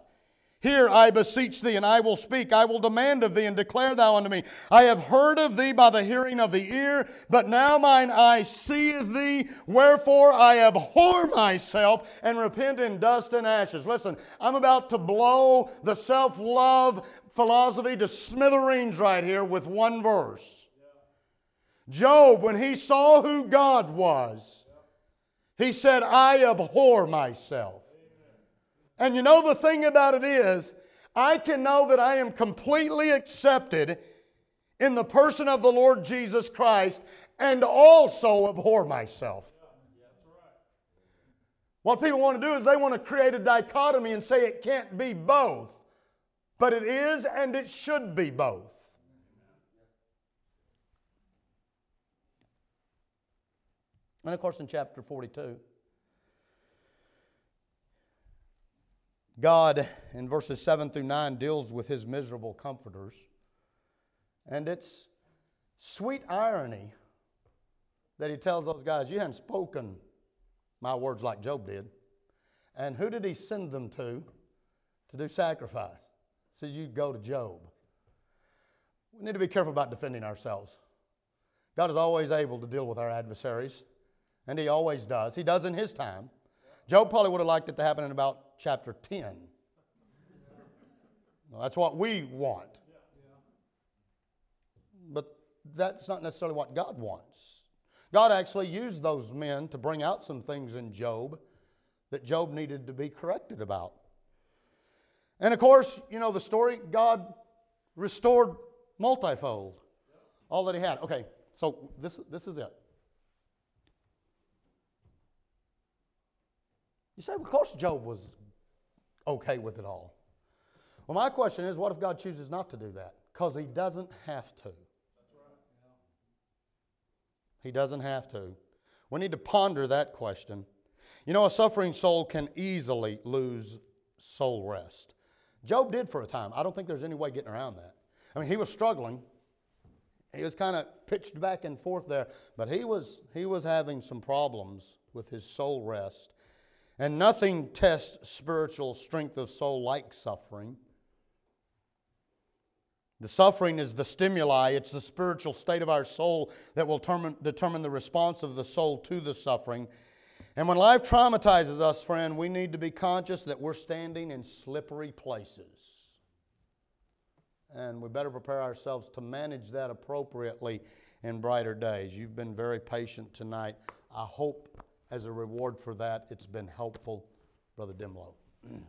[SPEAKER 1] Hear I beseech thee, and I will speak. I will demand of thee, and declare thou unto me. I have heard of thee by the hearing of the ear, but now mine eye seeth thee. Wherefore I abhor myself and repent in dust and ashes. Listen, I'm about to blow the self love philosophy to smithereens right here with one verse. Job, when he saw who God was, he said, I abhor myself. And you know, the thing about it is, I can know that I am completely accepted in the person of the Lord Jesus Christ and also abhor myself. What people want to do is they want to create a dichotomy and say it can't be both. But it is and it should be both. And of course, in chapter 42, God, in verses 7 through 9, deals with his miserable comforters. And it's sweet irony that he tells those guys, You hadn't spoken my words like Job did. And who did he send them to to do sacrifice? So you go to Job. We need to be careful about defending ourselves. God is always able to deal with our adversaries, and he always does. He does in his time. Job probably would have liked it to happen in about chapter 10. Well, that's what we want. But that's not necessarily what God wants. God actually used those men to bring out some things in Job that Job needed to be corrected about. And of course, you know the story God restored multifold all that he had. Okay, so this, this is it. You say, of course, Job was okay with it all. Well, my question is, what if God chooses not to do that? Because he doesn't have to. He doesn't have to. We need to ponder that question. You know, a suffering soul can easily lose soul rest. Job did for a time. I don't think there's any way getting around that. I mean, he was struggling. He was kind of pitched back and forth there, but he was, he was having some problems with his soul rest. And nothing tests spiritual strength of soul like suffering. The suffering is the stimuli, it's the spiritual state of our soul that will determine, determine the response of the soul to the suffering. And when life traumatizes us, friend, we need to be conscious that we're standing in slippery places. And we better prepare ourselves to manage that appropriately in brighter days. You've been very patient tonight. I hope as a reward for that, it's been helpful, Brother Dimlow.